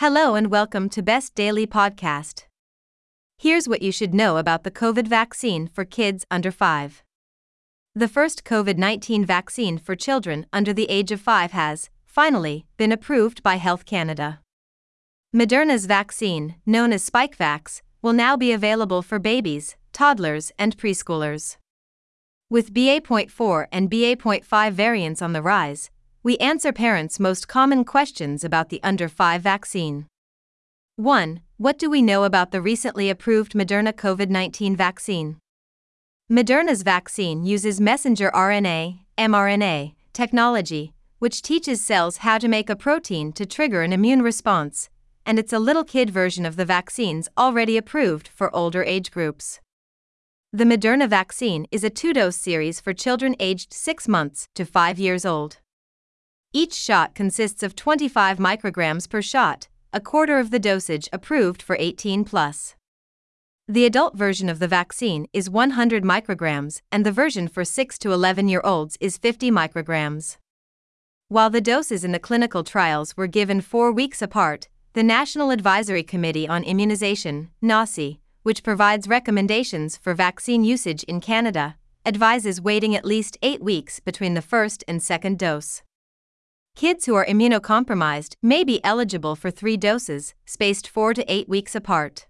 Hello and welcome to Best Daily Podcast. Here's what you should know about the COVID vaccine for kids under 5. The first COVID 19 vaccine for children under the age of 5 has, finally, been approved by Health Canada. Moderna's vaccine, known as Spikevax, will now be available for babies, toddlers, and preschoolers. With BA.4 and BA.5 variants on the rise, we answer parents' most common questions about the under 5 vaccine. 1. What do we know about the recently approved Moderna COVID 19 vaccine? Moderna's vaccine uses messenger RNA, mRNA, technology, which teaches cells how to make a protein to trigger an immune response, and it's a little kid version of the vaccines already approved for older age groups. The Moderna vaccine is a two dose series for children aged 6 months to 5 years old. Each shot consists of 25 micrograms per shot, a quarter of the dosage approved for 18 plus. The adult version of the vaccine is 100 micrograms and the version for 6 to 11 year olds is 50 micrograms. While the doses in the clinical trials were given 4 weeks apart, the National Advisory Committee on Immunization, NACI, which provides recommendations for vaccine usage in Canada, advises waiting at least 8 weeks between the first and second dose. Kids who are immunocompromised may be eligible for three doses, spaced 4 to 8 weeks apart.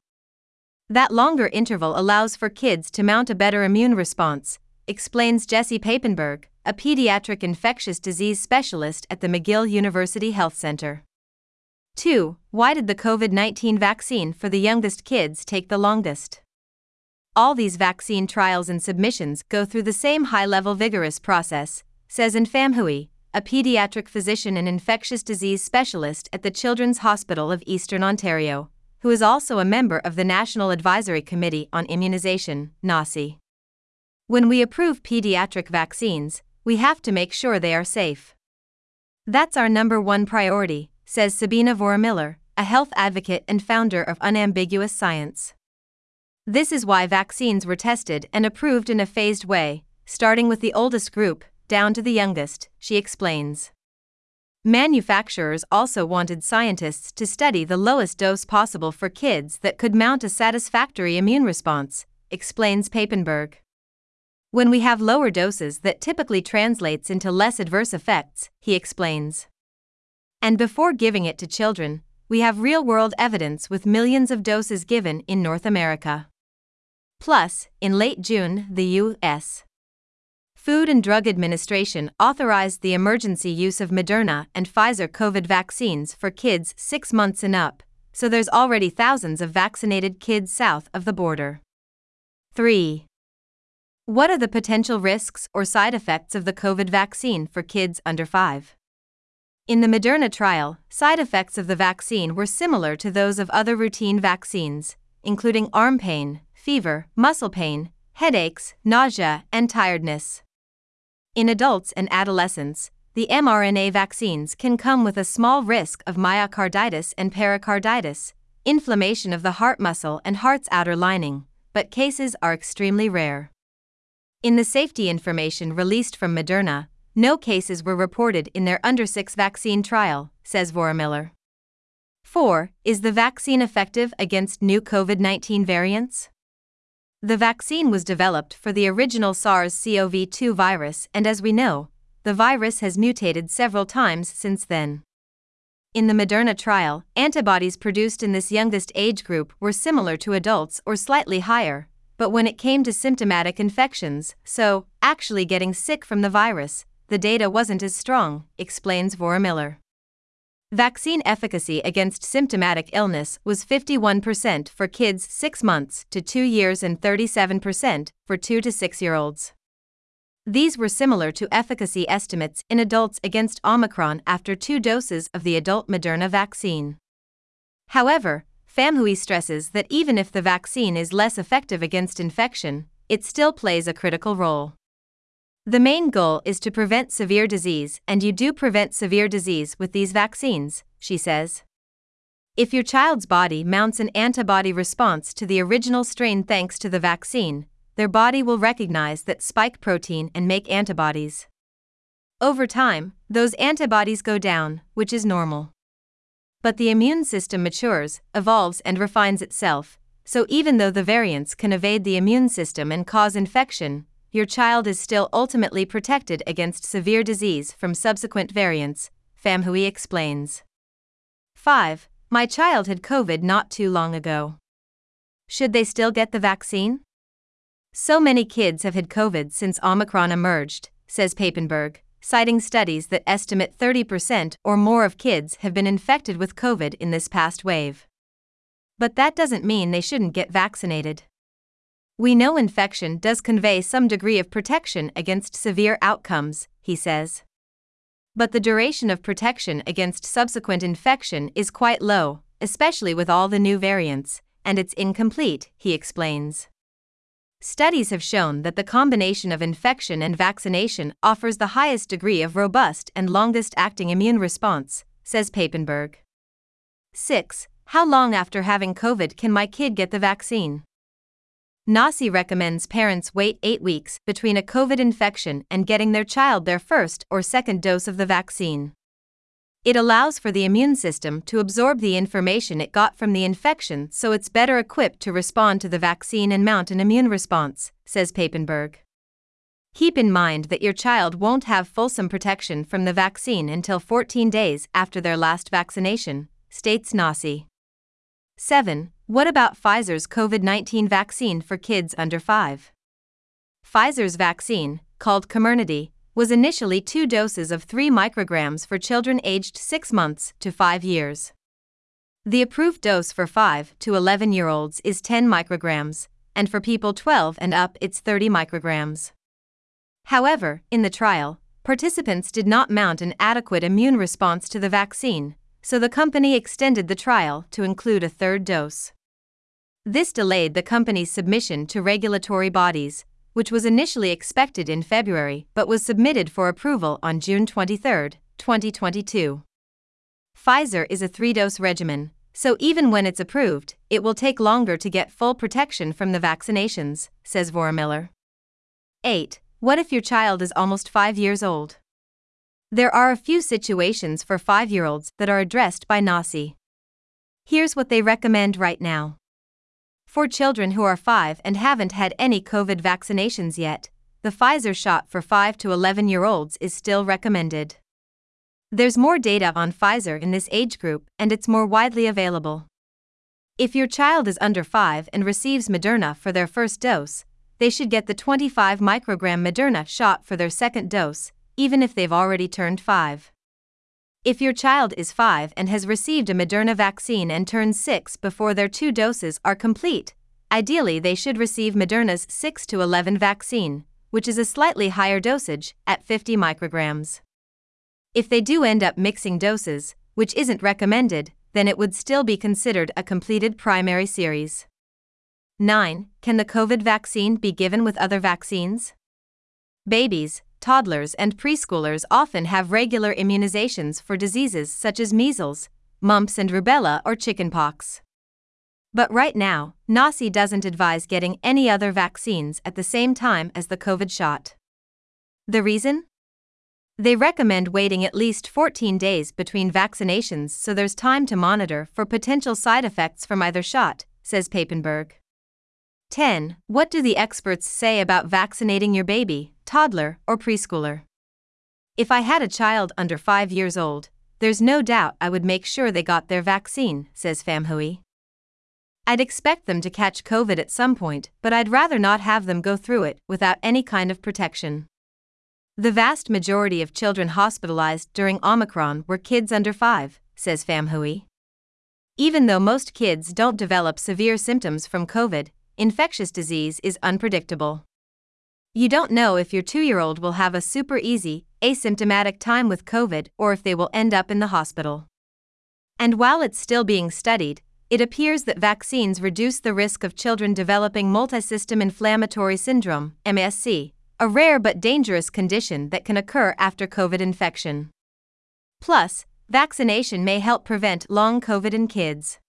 That longer interval allows for kids to mount a better immune response, explains Jesse Papenburg, a pediatric infectious disease specialist at the McGill University Health Center. 2. Why did the COVID 19 vaccine for the youngest kids take the longest? All these vaccine trials and submissions go through the same high level vigorous process, says Anne Pham-Huy, a pediatric physician and infectious disease specialist at the Children's Hospital of Eastern Ontario, who is also a member of the National Advisory Committee on Immunization, NACI. When we approve pediatric vaccines, we have to make sure they are safe. That's our number one priority, says Sabina Vohra-Miller, a health advocate and founder of Unambiguous Science. This is why vaccines were tested and approved in a phased way, starting with the oldest group, down to the youngest, she explains. Manufacturers also wanted scientists to study the lowest dose possible for kids that could mount a satisfactory immune response, explains Papenburg. When we have lower doses, that typically translates into less adverse effects, he explains. And before giving it to children, we have real world evidence with millions of doses given in North America. Plus, in late June, the U.S. Food and Drug Administration authorized the emergency use of Moderna and Pfizer COVID vaccines for kids 6 months and up, so there's already thousands of vaccinated kids south of the border. 3. What are the potential risks or side effects of the COVID vaccine for kids under 5? In the Moderna trial, side effects of the vaccine were similar to those of other routine vaccines, including arm pain, fever, muscle pain, headaches, nausea, and tiredness. In adults and adolescents, the mRNA vaccines can come with a small risk of myocarditis and pericarditis, inflammation of the heart muscle and heart's outer lining, but cases are extremely rare. In the safety information released from Moderna, no cases were reported in their under 6 vaccine trial, says Vohra-Miller. 4. Is the vaccine effective against new COVID 19 variants? The vaccine was developed for the original SARS CoV 2 virus, and as we know, the virus has mutated several times since then. In the Moderna trial, antibodies produced in this youngest age group were similar to adults or slightly higher, but when it came to symptomatic infections, so, actually getting sick from the virus, the data wasn't as strong, explains Vohra-Miller. Vaccine efficacy against symptomatic illness was 51% for kids 6 months to 2 years and 37% for 2 to 6 year olds. These were similar to efficacy estimates in adults against Omicron after two doses of the adult Moderna vaccine. However, Pham-Huy stresses that even if the vaccine is less effective against infection, it still plays a critical role. The main goal is to prevent severe disease, and you do prevent severe disease with these vaccines, she says. If your child's body mounts an antibody response to the original strain thanks to the vaccine, their body will recognize that spike protein and make antibodies. Over time, those antibodies go down, which is normal. But the immune system matures, evolves, and refines itself, so even though the variants can evade the immune system and cause infection, your child is still ultimately protected against severe disease from subsequent variants, Pham-Huy explains. 5. My child had COVID not too long ago. Should they still get the vaccine? So many kids have had COVID since Omicron emerged, says Papenburg, citing studies that estimate 30% or more of kids have been infected with COVID in this past wave. But that doesn't mean they shouldn't get vaccinated. We know infection does convey some degree of protection against severe outcomes, he says. But the duration of protection against subsequent infection is quite low, especially with all the new variants, and it's incomplete, he explains. Studies have shown that the combination of infection and vaccination offers the highest degree of robust and longest acting immune response, says Papenburg. 6. How long after having COVID can my kid get the vaccine? NACI recommends parents wait 8 weeks between a COVID infection and getting their child their first or second dose of the vaccine. It allows for the immune system to absorb the information it got from the infection so it's better equipped to respond to the vaccine and mount an immune response, says Papenburg. Keep in mind that your child won't have fulsome protection from the vaccine until 14 days after their last vaccination, states NACI. 7. What about Pfizer's COVID 19 vaccine for kids under 5? Pfizer's vaccine, called Comirnaty, was initially two doses of 3 micrograms for children aged 6 months to 5 years. The approved dose for 5 to 11 year olds is 10 micrograms, and for people 12 and up it's 30 micrograms. However, in the trial, participants did not mount an adequate immune response to the vaccine, so the company extended the trial to include a third dose. This delayed the company's submission to regulatory bodies, which was initially expected in February but was submitted for approval on June 23, 2022. Pfizer is a three dose regimen, so even when it's approved, it will take longer to get full protection from the vaccinations, says Vohra-Miller. 8. What if your child is almost 5 years old? There are a few situations for 5 year olds that are addressed by NACI. Here's what they recommend right now. For children who are 5 and haven't had any COVID vaccinations yet, the Pfizer shot for 5 to 11 year olds is still recommended. There's more data on Pfizer in this age group and it's more widely available. If your child is under 5 and receives Moderna for their first dose, they should get the 25 microgram Moderna shot for their second dose, even if they've already turned 5. If your child is 5 and has received a Moderna vaccine and turns 6 before their two doses are complete, ideally they should receive Moderna's 6 to 11 vaccine, which is a slightly higher dosage, at 50 micrograms. If they do end up mixing doses, which isn't recommended, then it would still be considered a completed primary series. 9. Can the COVID vaccine be given with other vaccines? Babies, toddlers, and preschoolers often have regular immunizations for diseases such as measles, mumps and rubella or chickenpox. But right now, NACI doesn't advise getting any other vaccines at the same time as the COVID shot. The reason? They recommend waiting at least 14 days between vaccinations so there's time to monitor for potential side effects from either shot, says Papenburg. 10. What do the experts say about vaccinating your baby, toddler, or preschooler? If I had a child under 5 years old, there's no doubt I would make sure they got their vaccine, says Pham-Huy. I'd expect them to catch COVID at some point, but I'd rather not have them go through it without any kind of protection. The vast majority of children hospitalized during Omicron were kids under 5, says Pham-Huy. Even though most kids don't develop severe symptoms from COVID, infectious disease is unpredictable. You don't know if your two year old will have a super easy, asymptomatic time with COVID or if they will end up in the hospital. And while it's still being studied, it appears that vaccines reduce the risk of children developing multisystem inflammatory syndrome, MSC, a rare but dangerous condition that can occur after COVID infection. Plus, vaccination may help prevent long COVID in kids.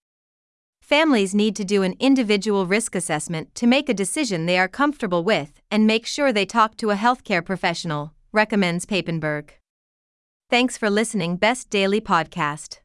Families need to do an individual risk assessment to make a decision they are comfortable with and make sure they talk to a healthcare professional, recommends Papenburg. Thanks for listening Best Daily Podcast.